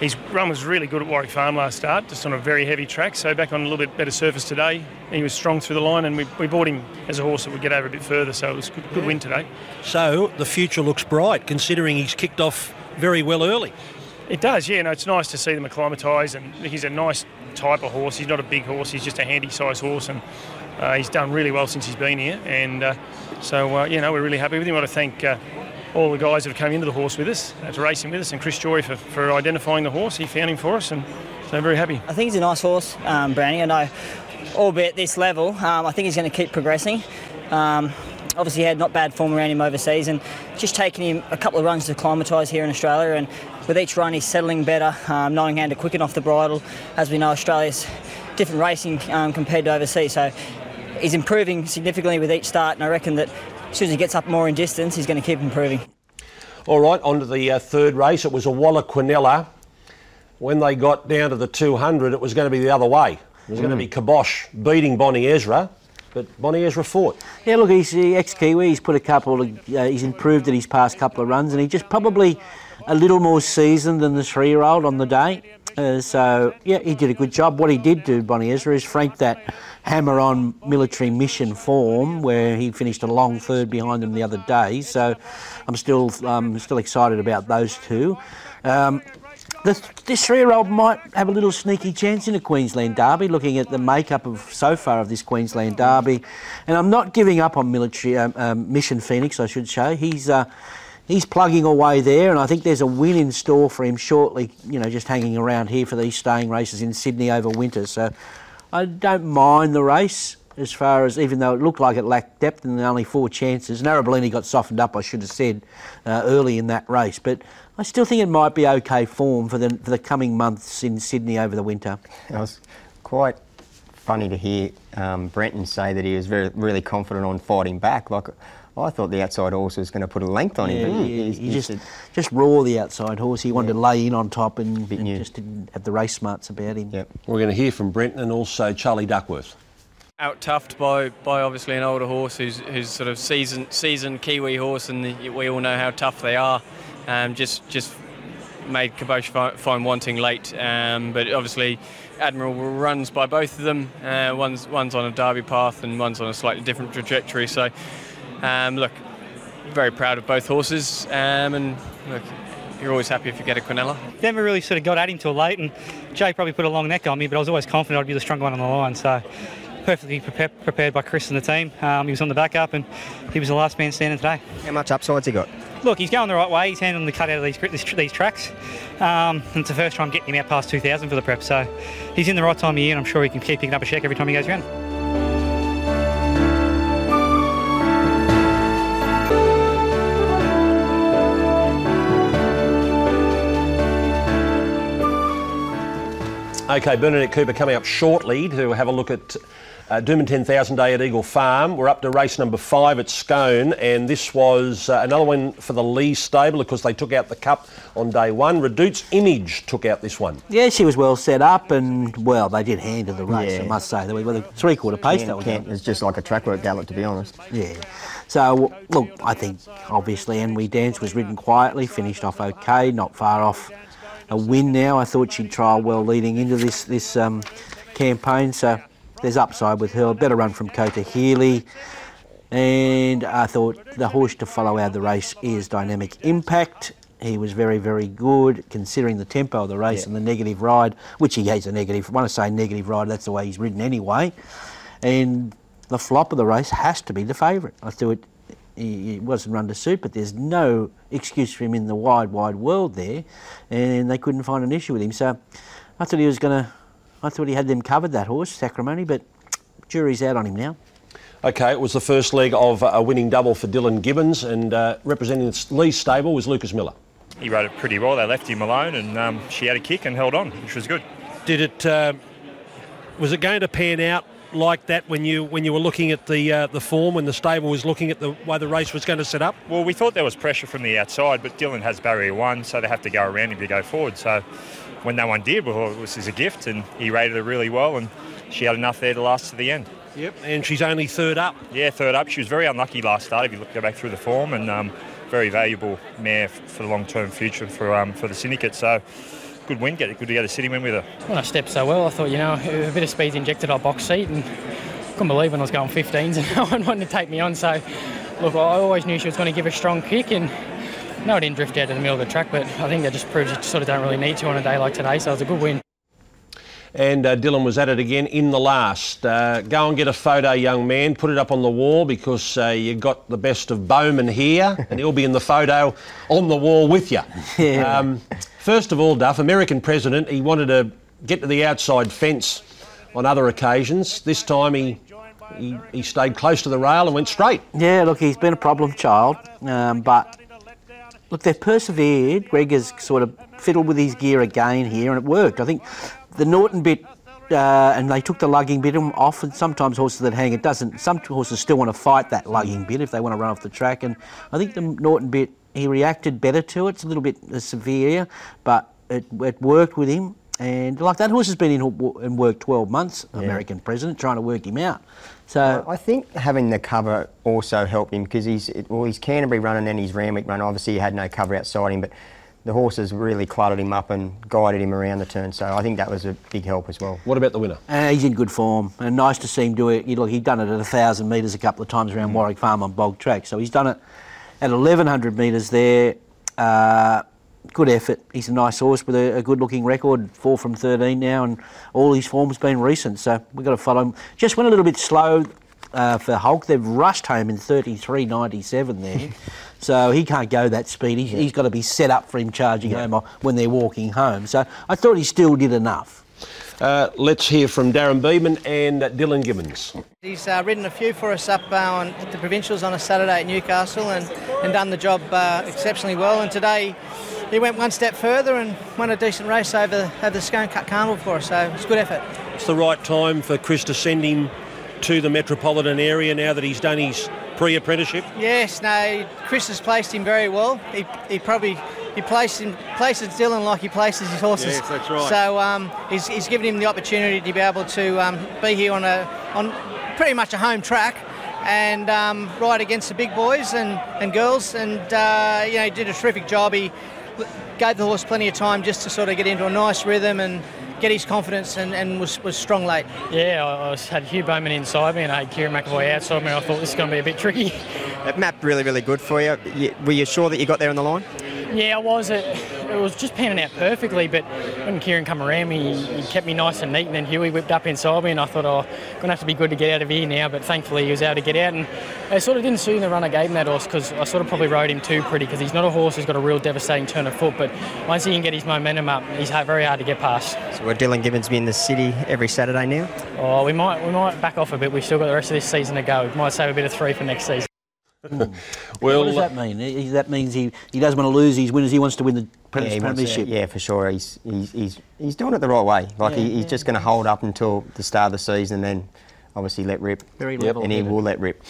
Speaker 17: his run was really good at Warwick Farm last start, just on a very heavy track. So back on a little bit better surface today. He was strong through the line, and we, we bought him as a horse that would get over a bit further. So it was a good, good win today.
Speaker 7: So the future looks bright, considering he's kicked off very well early.
Speaker 17: It does, yeah. No, it's nice to see them acclimatise, and he's a nice type of horse. He's not a big horse; he's just a handy-sized horse, and uh, he's done really well since he's been here. And uh, so, uh, you know, we're really happy with him. I want to thank uh, all the guys that have come into the horse with us, uh, to him with us, and Chris Joy for, for identifying the horse. He found him for us, and so I'm very happy.
Speaker 18: I think he's a nice horse, um, Brownie. I know, albeit this level, um, I think he's going to keep progressing. Um, obviously, he had not bad form around him overseas, and just taking him a couple of runs to acclimatise here in Australia. And with each run, he's settling better, um, knowing how to quicken off the bridle. As we know, Australia's different racing um, compared to overseas, so he's improving significantly with each start. And I reckon that as soon as he gets up more in distance, he's going to keep improving.
Speaker 1: All right, on to the uh, third race. It was a Waller Quinella. When they got down to the 200, it was going to be the other way. It was going to
Speaker 2: Mm.
Speaker 1: be Kibosh beating Bonnie Ezra, but Bonnie Ezra fought.
Speaker 2: Yeah, look, he's uh, ex-Kiwi. He's put a couple. Of, uh, he's improved in his past couple of runs, and he just probably a little more seasoned than the three-year-old on the day. Uh, so yeah, he did a good job. What he did do, Bonnie Ezra, is frank that hammer on military mission form, where he finished a long third behind them the other day. So I'm still um, still excited about those two. Um, the, this three-year-old might have a little sneaky chance in a Queensland Derby, looking at the makeup of so far of this Queensland Derby. And I'm not giving up on military um, um, Mission Phoenix, I should say. He's uh, he's plugging away there, and I think there's a win in store for him shortly. You know, just hanging around here for these staying races in Sydney over winter. So I don't mind the race. As far as, even though it looked like it lacked depth and only four chances, Narabellini got softened up, I should have said, uh, early in that race. But I still think it might be okay form for the for the coming months in Sydney over the winter.
Speaker 3: It was quite funny to hear um, Brenton say that he was very really confident on fighting back. Like I thought the outside horse was going to put a length on him.
Speaker 2: Yeah,
Speaker 3: but
Speaker 2: he,
Speaker 3: he-
Speaker 2: he
Speaker 3: he
Speaker 2: just
Speaker 3: said-
Speaker 2: just raw the outside horse. He wanted to lay in on top and, and just didn't have the race smarts about him. Yep.
Speaker 1: We're going to hear from Brenton and also Charlie Duckworth.
Speaker 19: out toughed by, by obviously an older horse who's, who's sort of seasoned seasoned Kiwi horse, and the, we all know how tough they are. Um, just just made Kabosh find wanting late, um, but obviously admirable runs by both of them. Uh, one's one's on a derby path and one's on a slightly different trajectory. So um, look, very proud of both horses, um, and look, you're always happy if you get a Quinella.
Speaker 20: Never really sort of got at him till late, and Jay probably put a long neck on me, but I was always confident I'd be the stronger one on the line. So perfectly prepa- prepared by Chris and the team. Um, he was on the backup, and he was the last man standing today.
Speaker 3: How much upside's he got?
Speaker 20: Look, he's going the right way. He's handling the cut out of these these, these tracks. Um, and it's the first time getting him out past 2,000 for the prep, so he's in the right time of year, and I'm sure he can keep picking up a check every time he goes around.
Speaker 1: Okay, Bernadette Cooper coming up shortly to have a look at uh, Doomben 10,000 Day at Eagle Farm. We're up to race number five at Scone, and this was uh, another one for the Lee stable because they took out the cup on day one. Redute's Image took out this one.
Speaker 2: Yeah, she was well set up, and well, they did handle the race.
Speaker 3: yeah.
Speaker 2: I must say, they were with a three-quarter pace.
Speaker 3: Can't-
Speaker 2: that was
Speaker 3: can't- It's just like a track work gallop, to be honest.
Speaker 2: Yeah. So, look, I think obviously And We Dance was ridden quietly, finished off okay, not far off a win now. I thought she'd trial well leading into this this um, campaign, so there's upside with her. Better run from Kota Healy. And I thought the horse to follow out of the race is Dynamic Impact. He was very, very good considering the tempo of the race and the negative ride, which he has a negative. When I say negative ride, that's the way he's ridden anyway. And the flop of the race has to be the favourite. I thought he, he wasn't run to suit, but there's no excuse for him in the wide, wide world there, and they couldn't find an issue with him. So I thought he was going to. I thought he had them covered that horse, Sacramento, but jury's out on him now.
Speaker 1: Okay, it was the first leg of a winning double for Dylan Gibbons, and uh, representing the Lee stable was Lucas Miller.
Speaker 21: He rode it pretty well. They left him alone, and um, she had a kick and held on, which was good.
Speaker 7: Did it? Uh, was it going to pan out like that when you when you were looking at the uh, the form when the stable was looking at the way the race was going to set up?
Speaker 21: Well, we thought there was pressure from the outside, but Dylan has barrier one, so they have to go around him to go forward. So when no one did, well, this is a gift, and he rated her really well, and she had enough there to last to the end.
Speaker 7: Yep, and she's only third up.
Speaker 21: Yeah, third up. She was very unlucky last start if you look go back through the form, and um, very valuable mare for the long-term future for um, for the syndicate. So good win, get it good to get a city win with her.
Speaker 22: When I stepped so well, I thought, you know, a bit of speed's injected our box seat and couldn't believe when I was going 15s *laughs* and no one wanted to take me on. So, look, I always knew she was going to give a strong kick and no, I didn't drift out to the middle of the track, but I think that just proves you sort of don't really need to on a day like today. So it was a good win.
Speaker 1: And uh, Dylan was at it again in the last. Uh, go and get a photo, young man. Put it up on the wall because uh, you got the best of Bowman here, *laughs* and he'll be in the photo on the wall with you. *laughs*
Speaker 2: Yeah.
Speaker 1: Um, first of all, Duff, American president, he wanted to get to the outside fence on other occasions. This time he, he, he stayed close to the rail and went straight.
Speaker 2: Yeah, look, he's been a problem child, um, but look, they've persevered. Greg has sort of fiddled with his gear again here, and it worked. I think the Norton bit, uh, and they took the lugging bit off, and sometimes horses that hang, it doesn't. Some horses still want to fight that lugging bit if they want to run off the track, and I think the Norton bit, he reacted better to it. It's a little bit uh, severe, but it, it worked with him. And like that horse has been in and worked 12 months, American president, trying to work him out. So
Speaker 3: I think having the cover also helped him because he's well, his Canterbury run and then his Randwick run. Obviously, he had no cover outside him, but the horses really cluttered him up and guided him around the turn. So I think that was a big help as well.
Speaker 1: What about the winner?
Speaker 2: Uh, he's in good form, and nice to see him do it. You look, he'd done it at a thousand metres a couple of times around Warwick Farm on bog track, so he's done it at 1100 metres there. Uh, good effort. He's a nice horse with a, a good-looking record, four from 13 now, and all his form's been recent. So we've got to follow him. Just went a little bit slow uh, for Hulk. They've rushed home in 33.97 there. *laughs* So he can't go that speed. He's, he's got to be set up for him charging home when they're walking home. So I thought he still did enough.
Speaker 1: Uh, let's hear from Darren Beadman and uh, Dylan Gibbons.
Speaker 5: He's uh, ridden a few for us up uh, on, at the provincials on a Saturday at Newcastle and, and done the job uh, exceptionally well. And today he went one step further and won a decent race over, over the Scone Cut Carnival for us. So it's a good effort.
Speaker 7: It's the right time for Chris to send him to the metropolitan area now that he's done his pre-apprenticeship.
Speaker 5: Yes, no, Chris has placed him very well. He, he probably he placed him, places Dylan like he places his horses.
Speaker 7: Yes, that's right.
Speaker 5: So um, he's, he's given him the opportunity to be able to um, be here on a on pretty much a home track and um, ride against the big boys and, and girls. And uh, you know, he did a terrific job. He gave the horse plenty of time just to sort of get into a nice rhythm and get his confidence and, and was, was strong late.
Speaker 22: Yeah, I, I was, had Hugh Bowman inside me and I had Kerrin McEvoy outside me. I thought this is going to be a bit tricky.
Speaker 23: It mapped really, really good for you. You- Were you sure that you got there on the line?
Speaker 22: Yeah, I was. It, it was just panning out perfectly, but when Kerrin come around me, he, he kept me nice and neat, and then Huey whipped up inside me, and I thought, oh, going to have to be good to get out of here now, but thankfully he was able to get out, and it sort of didn't suit the run I gave him that horse, because I sort of probably rode him too pretty, because he's not a horse who's got a real devastating turn of foot, but once he can get his momentum up, he's very hard to get past.
Speaker 23: So will Dylan Gibbons be in the city every Saturday now?
Speaker 22: Oh, we might we might back off a bit. We've still got the rest of this season to go. We might save a bit of three for next season. *laughs*
Speaker 1: Well,
Speaker 2: what does that mean? He- That means he, he doesn't want to lose his winners. He wants to win the
Speaker 3: Yeah,
Speaker 2: pre-
Speaker 3: to-
Speaker 2: premiership.
Speaker 3: yeah, for sure. He's, he's, he's, he's doing it the right way. Like
Speaker 2: Yeah,
Speaker 3: he, he's
Speaker 2: yeah.
Speaker 3: just going to hold up until the start of the season, and then obviously let rip.
Speaker 2: Very
Speaker 3: and
Speaker 2: level-headed.
Speaker 3: he will let rip.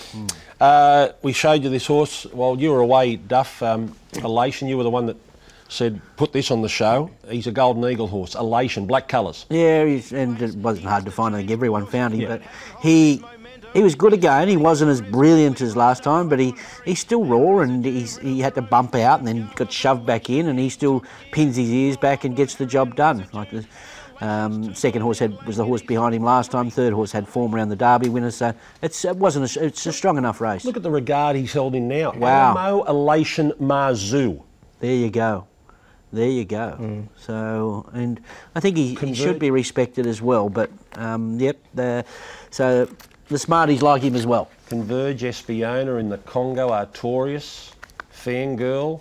Speaker 1: Uh, we showed you this horse while you were away, Duff. Um, Elation, you were the one that said, put this on the show. He's a Golden Eagle horse, Elation, black colours.
Speaker 2: Yeah, he's, and it wasn't hard to find. I think everyone found him, but he he was good again. He wasn't as brilliant as last time, but he, he's still raw, and he's, he had to bump out and then got shoved back in, and he still pins his ears back and gets the job done. Like the um, second horse had was the horse behind him last time. Third horse had form around the Derby winner, so it's it wasn't a, it's a strong enough race.
Speaker 1: Look at the regard he's held in now.
Speaker 2: Wow.
Speaker 1: Alamo Elation Mazu.
Speaker 2: There you go. There you go. So, and I think he, he should be respected as well. But um, yep, the, so the Smarties like him as well.
Speaker 1: Converge Espiona in the Congo, Artorias, Fangirl.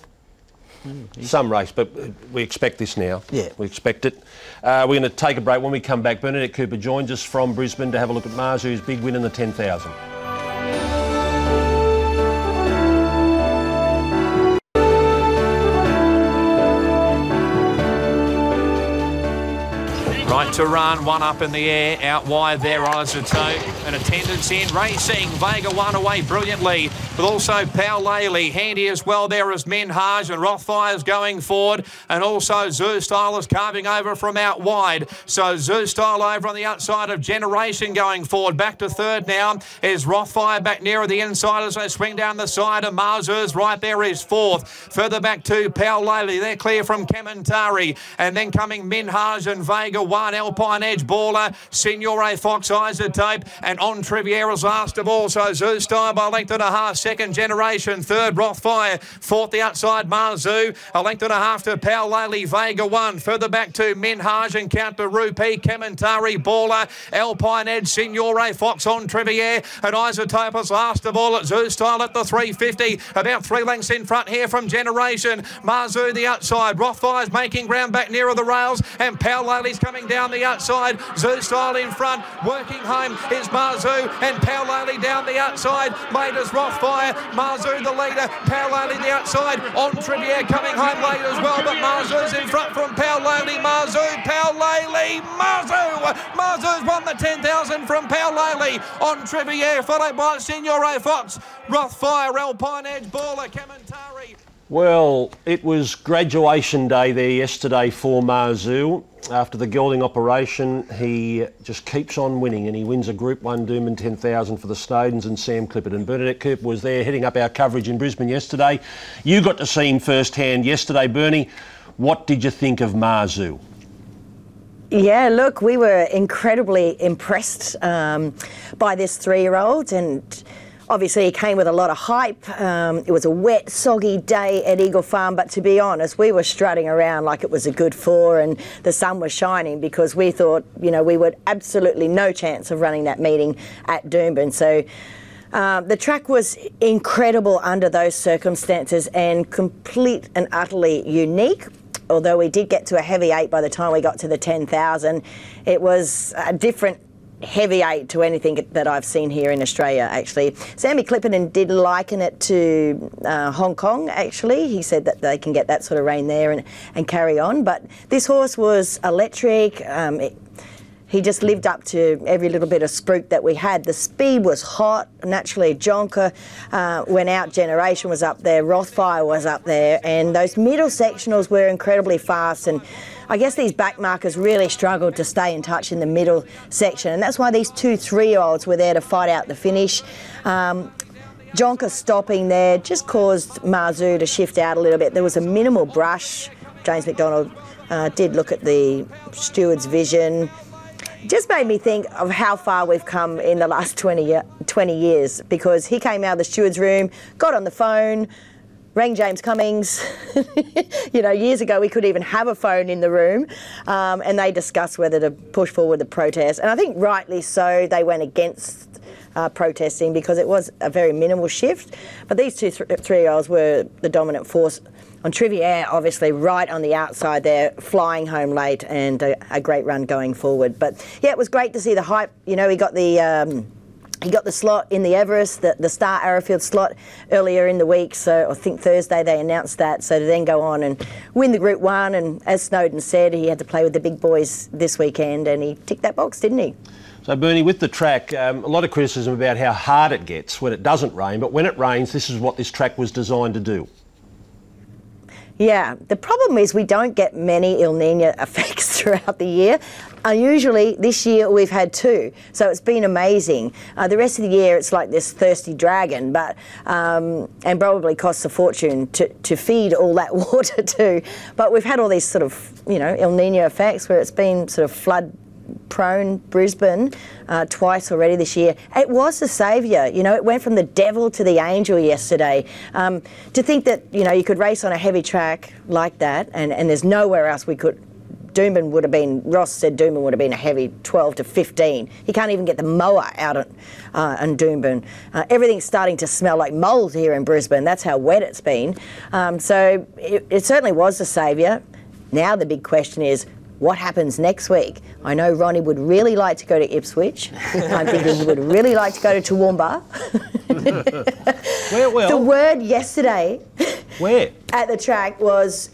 Speaker 1: Some race, but we expect this now.
Speaker 2: Yeah.
Speaker 1: We expect it. Uh, we're going to take a break. When we come back, Bernadette Cooper joins us from Brisbane to have a look at Mazu's big win in the 10,000.
Speaker 24: Right,
Speaker 25: to run. One up in the air, out wide there, Isotope. And attendance in, racing. Vega one away brilliantly, but also Laley. Handy as well there as Menhaj and Rothfire's going forward. And also Zoo Style is carving over from out wide. So Zoo Style over on the outside of Generation going forward. Back to third now is Rothfire back nearer the inside as they swing down the side. And Mazu's right there is fourth. Further back to Laley. They're clear from Kamantari. And then coming Minhaj and Vega one. Alpine Edge Baller. Signore Fox Isotope. And on Triviera's last of all. So Zoo Style by a length and a half. Second generation. Third Rothfire. Fourth the outside Mazu. A length and a half to Paulele. Vega one. Further back to Minhaj and Count to Rupee. Kamantari Baller. Alpine Edge Signore Fox on Trivier. And Isotope is last of all at Zoo Style at the 350. About three lengths in front here from Generation. Mazu the outside. Rothfire's making ground back nearer the rails. And Paulele's coming down the outside. Zoo Style in front. Working home is Mazu. And Paulele down the outside. Late Rothfire. Mazu the leader. Paulele the outside. On Trivier coming home late as well. But Mazu's in front from Pal Laley. Mazu. Pal Laley. Mazu. Mazu's won the 10,000 from Paulele. On Trivier. Followed by Signore Fox. Rothfire. Alpine Edge. Baller. Kamantari.
Speaker 1: Well, it was graduation day there yesterday for Mazu. After the gelding operation, he just keeps on winning and he wins a Group 1 Doomben 10,000 for the Snowdens and Sam Clippert. And Bernadette Cooper was there heading up our coverage in Brisbane yesterday. You got to see him firsthand yesterday, Bernie. What did you think of Mazu?
Speaker 26: Yeah, look, we were incredibly impressed um, by this three year old, and obviously he came with a lot of hype. Um, it was a wet, soggy day at Eagle Farm, but to be honest, we were strutting around like it was a good four and the sun was shining because we thought, you know, we would absolutely no chance of running that meeting at Doomben. So um, the track was incredible under those circumstances and complete and utterly unique although we did get to a heavy eight by the time we got to the 10,000, it was a different heavy eight to anything that I've seen here in Australia, actually. Sammy Clipperton did liken it to uh, Hong Kong, actually. He said that they can get that sort of rain there and, and carry on. But this horse was electric. Um, it, he just lived up to every little bit of spruik that we had. The speed was hot. Naturally, Jonker uh, went out. Generation was up there. Rothfire was up there, and those middle sectionals were incredibly fast. And I guess these back markers really struggled to stay in touch in the middle section, and that's why these two three-year-olds were there to fight out the finish. Um, Jonker stopping there just caused Mazu to shift out a little bit. There was a minimal brush. James McDonald uh, did look at the steward's vision just made me think of how far we've come in the last 20, year, 20 years because he came out of the steward's room, got on the phone, rang James Cummings. *laughs* you know, years ago we could even have a phone in the room, um, and they discussed whether to push forward the protest. And I think rightly so, they went against uh, protesting because it was a very minimal shift. But these two th- three year olds were the dominant force on Trivier, obviously right on the outside there, flying home late and a, a, great run going forward. But yeah, it was great to see the hype. You know, he got the. Um, he got the slot in the Everest, the, the Star Arrowfield slot earlier in the week. So I think Thursday they announced that. So to then go on and win the Group One, and as Snowden said, he had to play with the big boys this weekend, and he ticked that box, didn't he?
Speaker 1: So, Bernie, with the track, um, a lot of criticism about how hard it gets when it doesn't rain, but when it rains, this is what this track was designed to do.
Speaker 26: Yeah, the problem is we don't get many El Nino *laughs* effects throughout the year. Unusually, this year we've had two, so it's been amazing. Uh, the rest of the year it's like this thirsty dragon, but um, and probably costs a fortune to, to feed all that *laughs* water too. But we've had all these sort of you know El Nino effects where it's been sort of flood prone Brisbane uh, twice already this year. It was the saviour. You know, it went from the devil to the angel yesterday. Um, to think that, you know, you could race on a heavy track like that and, and there's nowhere else we could. Doomben would have been, Ross said Doomben would have been a heavy 12 to 15. He can't even get the mower out on, uh, on Doomben. Uh, everything's starting to smell like mould here in Brisbane. That's how wet it's been. Um, so it, it certainly was the saviour. Now the big question is what happens next week. I know Ronnie would really like to go to Ipswich. I'm thinking he would really like to go to Toowoomba.
Speaker 1: Where, well,
Speaker 26: the word yesterday
Speaker 1: where
Speaker 26: at the track was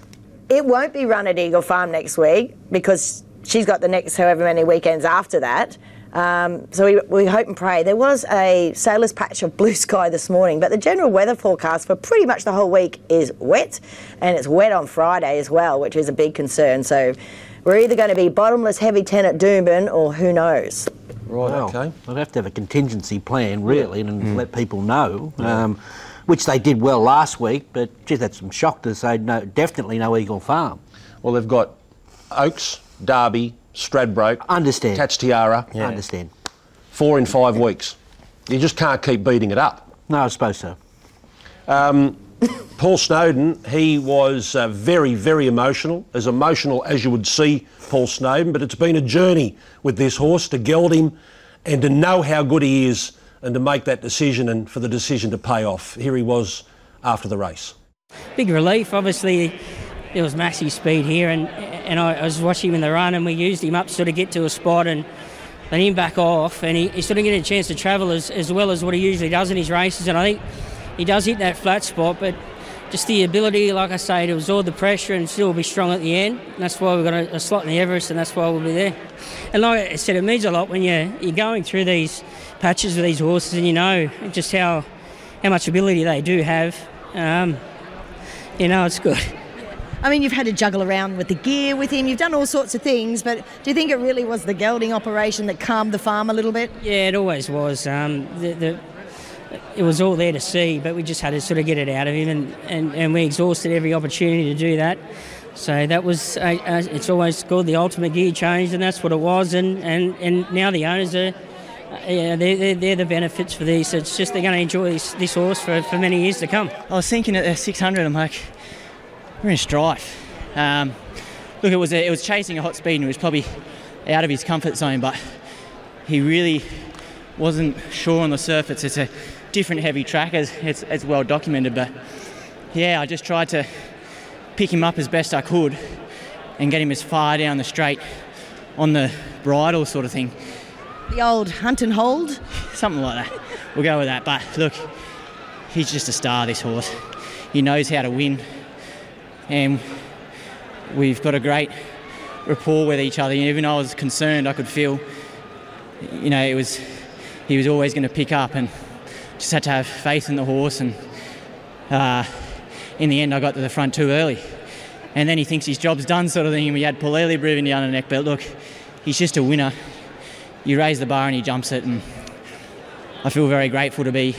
Speaker 26: it won't be run at Eagle Farm next week because she's got the next however many weekends after that. Um, so we, we hope and pray. There was a sailor's patch of blue *laughs* sky this morning, but the general weather forecast for pretty much the whole week is wet, and it's wet on Friday as well, which is a big concern. So we're either going to be bottomless heavy 10 at Doomben or who knows.
Speaker 2: Right,
Speaker 1: okay.
Speaker 2: They'd have to have a contingency plan, really, and let people know, um, which they did well last week, but just had some shock to say no, definitely no Eagle Farm.
Speaker 1: Well, they've got Oaks, Derby, Stradbroke,
Speaker 2: Understand.
Speaker 1: Tats Tiara.
Speaker 2: I understand.
Speaker 1: Four in five weeks. You just can't keep beating it up.
Speaker 2: No, I suppose so.
Speaker 1: Um, Paul Snowden, he was uh, very, very emotional, as emotional as you would see Paul Snowden, but it's been a journey with this horse to geld him and to know how good he is and to make that decision and for the decision to pay off. Here he was after the race.
Speaker 27: big relief. Obviously, there was massive speed here, and and I, was watching him in the run, and we used him up sort of get to a spot and let him back off, and he, he sort of get a chance to travel as, as well as what he usually does in his races, and I think he does hit that flat spot, but just the ability, like I say, to absorb the pressure and still be strong at the end. And that's why we've got a, a slot in the Everest, and that's why we'll be there. And like I said, it means a lot when you're, you're going through these patches with these horses, and you know just how how much ability they do have. Um, you know, it's good.
Speaker 28: I mean, you've had to juggle around with the gear with him, you've done all sorts of things, but do you think it really was the gelding operation that calmed the farm a little bit?
Speaker 27: Yeah, it always was. Um, the, the, it was all there to see, but we just had to sort of get it out of him, and, and, and we exhausted every opportunity to do that. So that was, uh, uh, it's always called the ultimate gear change, and that's what it was. And, and, and now the owners are, uh, yeah, they're, they're, they're the benefits for these. It's just they're going to enjoy this, this horse for, for many years to come.
Speaker 18: I was thinking at the 600, I'm like, we're in strife. Um, look, it was a, it was chasing a hot speed, and it was probably out of his comfort zone, but he really wasn't sure on the surface. It's a different heavy track, as it's, it's well documented, but yeah, I just tried to pick him up as best I could and get him as far down the straight on the bridle sort of thing.
Speaker 28: The old hunt and hold? *laughs*
Speaker 18: Something like that. We'll go with that. But look, he's just a star, this horse. He knows how to win. And we've got a great rapport with each other. Even though I was concerned, I could feel, you know, it was he was always going to pick up and just had to have faith in the horse. And uh, in the end, I got to the front too early. And then he thinks his job's done, sort of thing. And we had Paulele breathing down the neck. But look, he's just a winner. You raise the bar and he jumps it. And I feel very grateful to be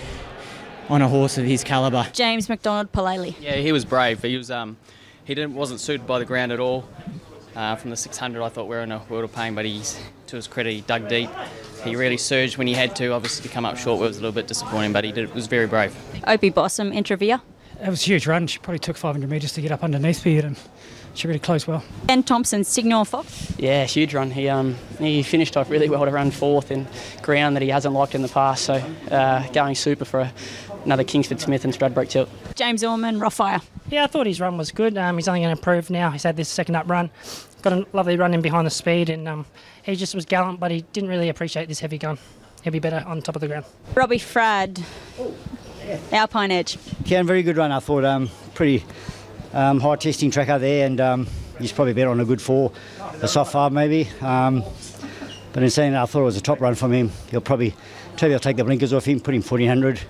Speaker 18: on a horse of his calibre.
Speaker 24: James McDonald Paulele.
Speaker 29: Yeah, he was brave. He was um, he didn't wasn't suited by the ground at all. Uh, from the 600, I thought we were in a world of pain, but he's to his credit, he dug deep. He really surged when he had to. Obviously, to come up short was a little bit disappointing, but he did was very brave.
Speaker 24: Opie Bosson, Intravia.
Speaker 30: It was a huge run. She probably took 500 metres to get up underneath me, and she really closed well.
Speaker 24: Ben Thompson, Signal Fox.
Speaker 29: Yeah, huge run. He um, he finished off really well to run fourth in ground that he hasn't liked in the past. So uh, going super for a, another Kingsford Smith and Stradbroke tilt.
Speaker 24: James Orman, Rockfire.
Speaker 20: Yeah, I thought his run was good. Um, he's only going to improve now. He's had this second up run. Got a lovely run in behind the speed, and um, he just was gallant, but he didn't really appreciate this heavy gun. He'll be better on top of the ground.
Speaker 24: Robbie Fradd, Alpine Edge.
Speaker 31: Yeah, very good run. I thought um, pretty um, high testing track out there, and um, he's probably better on a good four, a soft five maybe. Um, but in saying that, I thought it was a top run from him. He'll probably, maybe I'll take the blinkers off him, put him 1400,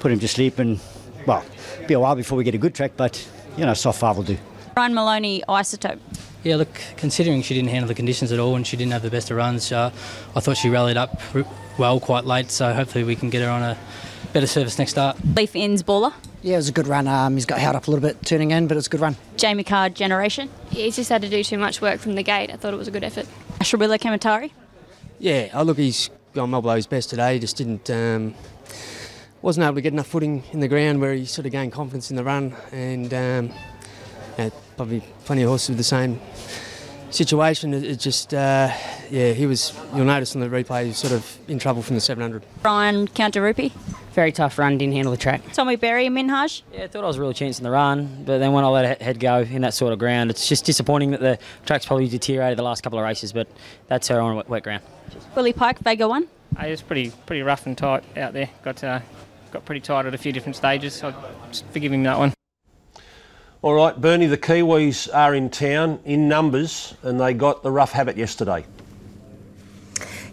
Speaker 31: put him to sleep, and well, be a while before we get a good track, but you know, soft five will do.
Speaker 24: Ryan Maloney, Isotope.
Speaker 20: Yeah, look, considering she didn't handle the conditions at all and she didn't have the best of runs, uh, I thought she rallied up well quite late, so hopefully we can get her on a better service next start.
Speaker 24: Leaf Inns, Baller.
Speaker 32: Yeah, it was a good run. Um, he's got held up a little bit turning in, but it's a good run.
Speaker 24: Jamie Kah, Generation.
Speaker 33: Yeah, he's just had to do too much work from the gate. I thought it was a good effort.
Speaker 24: Ashrabilla Kamatari.
Speaker 34: Yeah, oh, look, he's gone well below his best today. He just didn't, um, wasn't able to get enough footing in the ground where he sort of gained confidence in the run. And um, yeah, probably plenty of horses with the same situation. It, it just, uh, yeah, he was, you'll notice on the replay, he's sort of in trouble from the 700.
Speaker 24: Brian Counter-Rupi.
Speaker 35: Very tough run, didn't handle the track.
Speaker 24: Tommy Berry, Minhaj.
Speaker 35: Yeah, I thought I was really chancing the run, but then when I let a head go in that sort of ground, it's just disappointing that the track's probably deteriorated the last couple of races, but that's her on wet, wet ground.
Speaker 24: Willie Pike, Vega 1.
Speaker 22: Uh, it was pretty pretty rough and tight out there. Got uh, got pretty tight at a few different stages. So I'd just forgive him that one.
Speaker 1: All right, Bernie, the Kiwis are in town in numbers and they got the rough habit yesterday.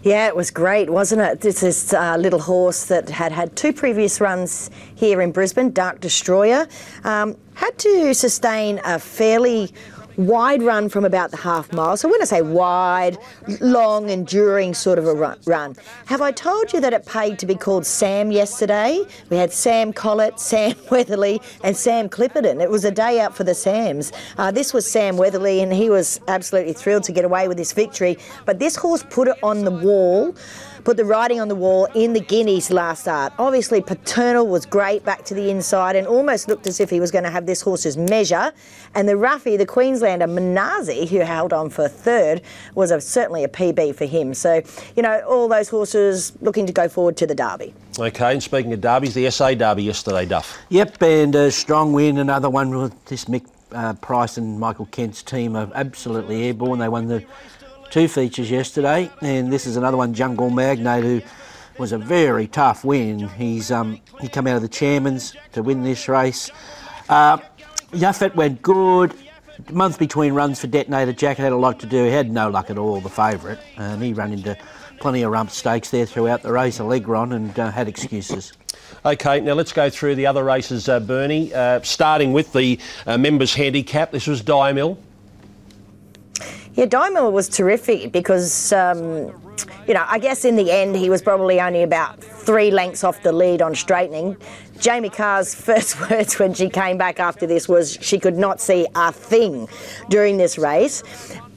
Speaker 26: Yeah, it was great, wasn't it? This is a little horse that had had two previous runs here in Brisbane, Dark Destroyer. Um, had to sustain a fairly wide run from about the half mile. So when I say wide, long, enduring sort of a run. Have I told you that it paid to be called Sam yesterday? We had Sam Collett, *laughs* Sam Weatherley, and Sam Clipperton. It was a day out for the Sams. Uh, this was Sam Weatherley, and he was absolutely thrilled to get away with this victory. But this horse put it on the wall put the writing on the wall in the Guineas last start. Obviously, Paternal was great back to the inside and almost looked as if he was going to have this horse's measure. And the roughie, the Queenslander Manazi, who held on for third, was a, certainly a PB for him. So, you know, all those horses looking to go forward to the Derby.
Speaker 1: Okay, and speaking of derbies, the SA Derby yesterday, Duff.
Speaker 2: Yep, and a strong win, another one with this Mick uh, Price and Michael Kent's team are absolutely airborne. They won the two features yesterday, and this is another one, Jungle Magnate, who was a very tough win. He's um, he come out of the chairman's to win this race. Uh, Yuffet went good. Month between runs for Detonator Jack had a lot to do. He had no luck at all, the favourite, and he ran into plenty of rump stakes there throughout the race, Allegron, and uh, had excuses.
Speaker 1: Okay, now let's go through the other races, uh, Bernie. Uh, starting with the uh, members' handicap, this was Diamil.
Speaker 26: Yeah, Diamond was terrific because, um, you know, I guess in the end he was probably only about three lengths off the lead on straightening. Jamie Kah's *laughs* first words when she came back after this was she could not see a thing during this race.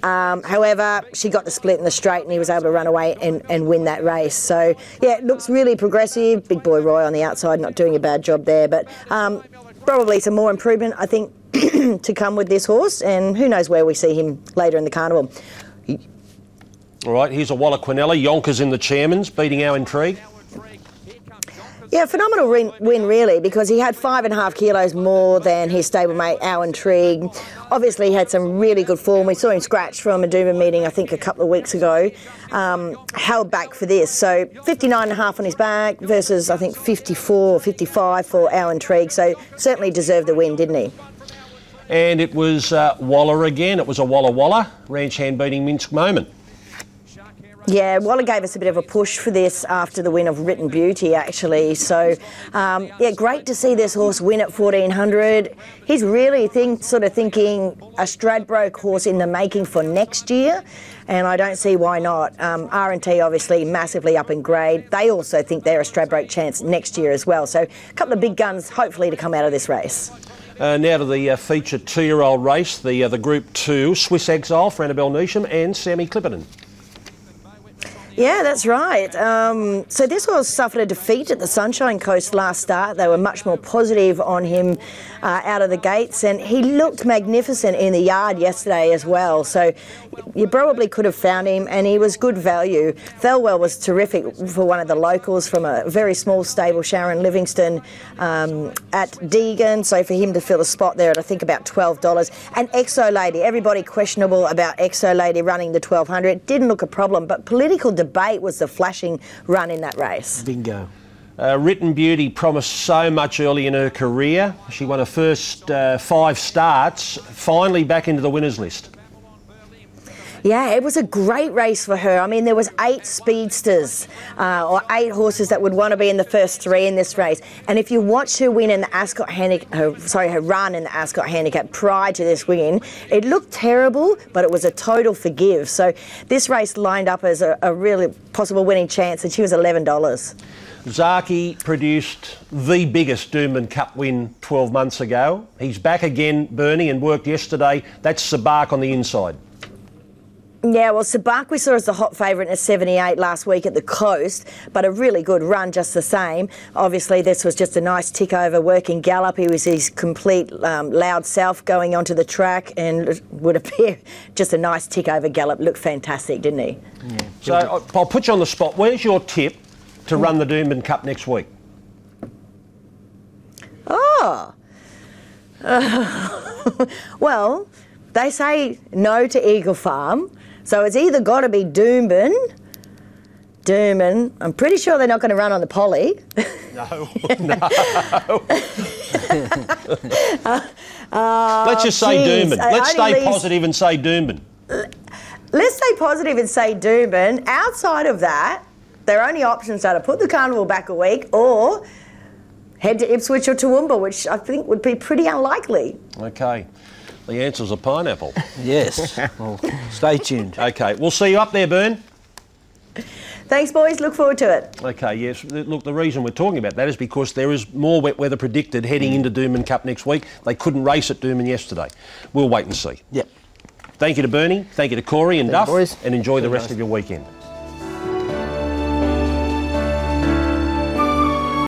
Speaker 26: Um, however, she got the split in the straight and he was able to run away and, and win that race. So, yeah, it looks really progressive. Big boy Roy on the outside, not doing a bad job there. But um, probably some more improvement, I think, *clears throat* to come with this horse, and who knows where we see him later in the carnival.
Speaker 1: All right, here's a Waller Quinella. Yonkers in the chairman's, beating our intrigue.
Speaker 26: Yeah, phenomenal win, win, really, because he had five and a half kilos more than his stablemate, Our Intrigue. Obviously, he had some really good form. We saw him scratch from a Doomben meeting, I think, a couple of weeks ago. Um, held back for this. So 59 and a half on his back versus, I think, 54 or 55 for Our Intrigue. So certainly deserved the win, didn't he?
Speaker 1: And it was uh, Waller again. It was a Walla Walla ranch hand beating Minsk moment.
Speaker 26: Yeah, Waller gave us a bit of a push for this after the win of Written Beauty, actually. So, um, yeah, great to see this horse win at 1400. He's really think, sort of thinking a Stradbroke horse in the making for next year, and I don't see why not. Um, R&T obviously massively up in grade. They also think they're a Stradbroke chance next year as well. So, a couple of big guns hopefully to come out of this race.
Speaker 1: Uh, now to the uh, two-year-old race, the uh, the Group Two, Swiss Exile for Annabelle Neasham and Sammy Clipperton.
Speaker 26: Yeah, that's right. Um, so this horse suffered a defeat at the Sunshine Coast last start. They were much more positive on him uh, out of the gates, and he looked magnificent in the yard yesterday as well. So you probably could have found him, and he was good value. Thelwell was terrific for one of the locals from a very small stable, Sharon Livingston um, at Deagon. So for him to fill a spot there at I think about twelve dollars. And Exo Lady, everybody questionable about Exo Lady running the twelve hundred. Didn't look a problem, but political debate was the flashing run in that race.
Speaker 2: Bingo.
Speaker 1: Uh, Written Beauty promised so much early in her career. She won her first uh, five starts, finally back into the winners list.
Speaker 26: Yeah, it was a great race for her. I mean, there was eight speedsters uh, or eight horses that would want to be in the first three in this race. And if you watch her win in the Ascot handicap, her, sorry, her run in the Ascot handicap prior to this win, it looked terrible, but it was a total forgive. So this race lined up as a, a really possible winning chance, and she was eleven dollars.
Speaker 1: Zaaki produced the biggest Doomben Cup win 12 months ago. He's back again, Bernie, and worked yesterday. That's Sabark on the inside.
Speaker 26: Yeah, well, Sabark we saw as the hot favourite in a 78 last week at the coast, but a really good run just the same. Obviously, this was just a nice tick over working gallop. He was his complete um, loud self going onto the track and *laughs* would appear *laughs* just a nice tick over gallop. Looked fantastic, didn't he?
Speaker 1: Yeah. So I'll, I'll put you on the spot. Where's your tip to run the Doomben Cup next week?
Speaker 26: Oh. Uh, *laughs* well, they say no to Eagle Farm. So it's either got to be Doomben, Doomben. I'm pretty sure they're not going to run on the poly. *laughs*
Speaker 1: No, *laughs*
Speaker 26: Uh, *laughs*
Speaker 1: Let's just say
Speaker 26: geez,
Speaker 1: Doomben. Let's stay
Speaker 26: leaves-
Speaker 1: positive and say Doomben.
Speaker 26: Let's stay positive and say Doomben. Outside of that, their only options are to put the carnival back a week or head to Ipswich or Toowoomba, which I think would be pretty unlikely.
Speaker 1: Okay. The answer's a pineapple. *laughs*
Speaker 2: Yes. Well, stay tuned.
Speaker 1: Okay, we'll see you up there, Burn.
Speaker 26: Thanks, boys. Look forward to it.
Speaker 1: Okay, yes. Look, the reason we're talking about that is because there is more wet weather predicted heading mm. into Doomben Cup next week. They couldn't race at Doomben yesterday. We'll wait and see.
Speaker 2: Yep.
Speaker 1: Thank you to Bernie, thank you to Corey and
Speaker 3: Thank
Speaker 1: Duff,
Speaker 3: boys.
Speaker 1: and enjoy the rest
Speaker 3: nice.
Speaker 1: of your weekend.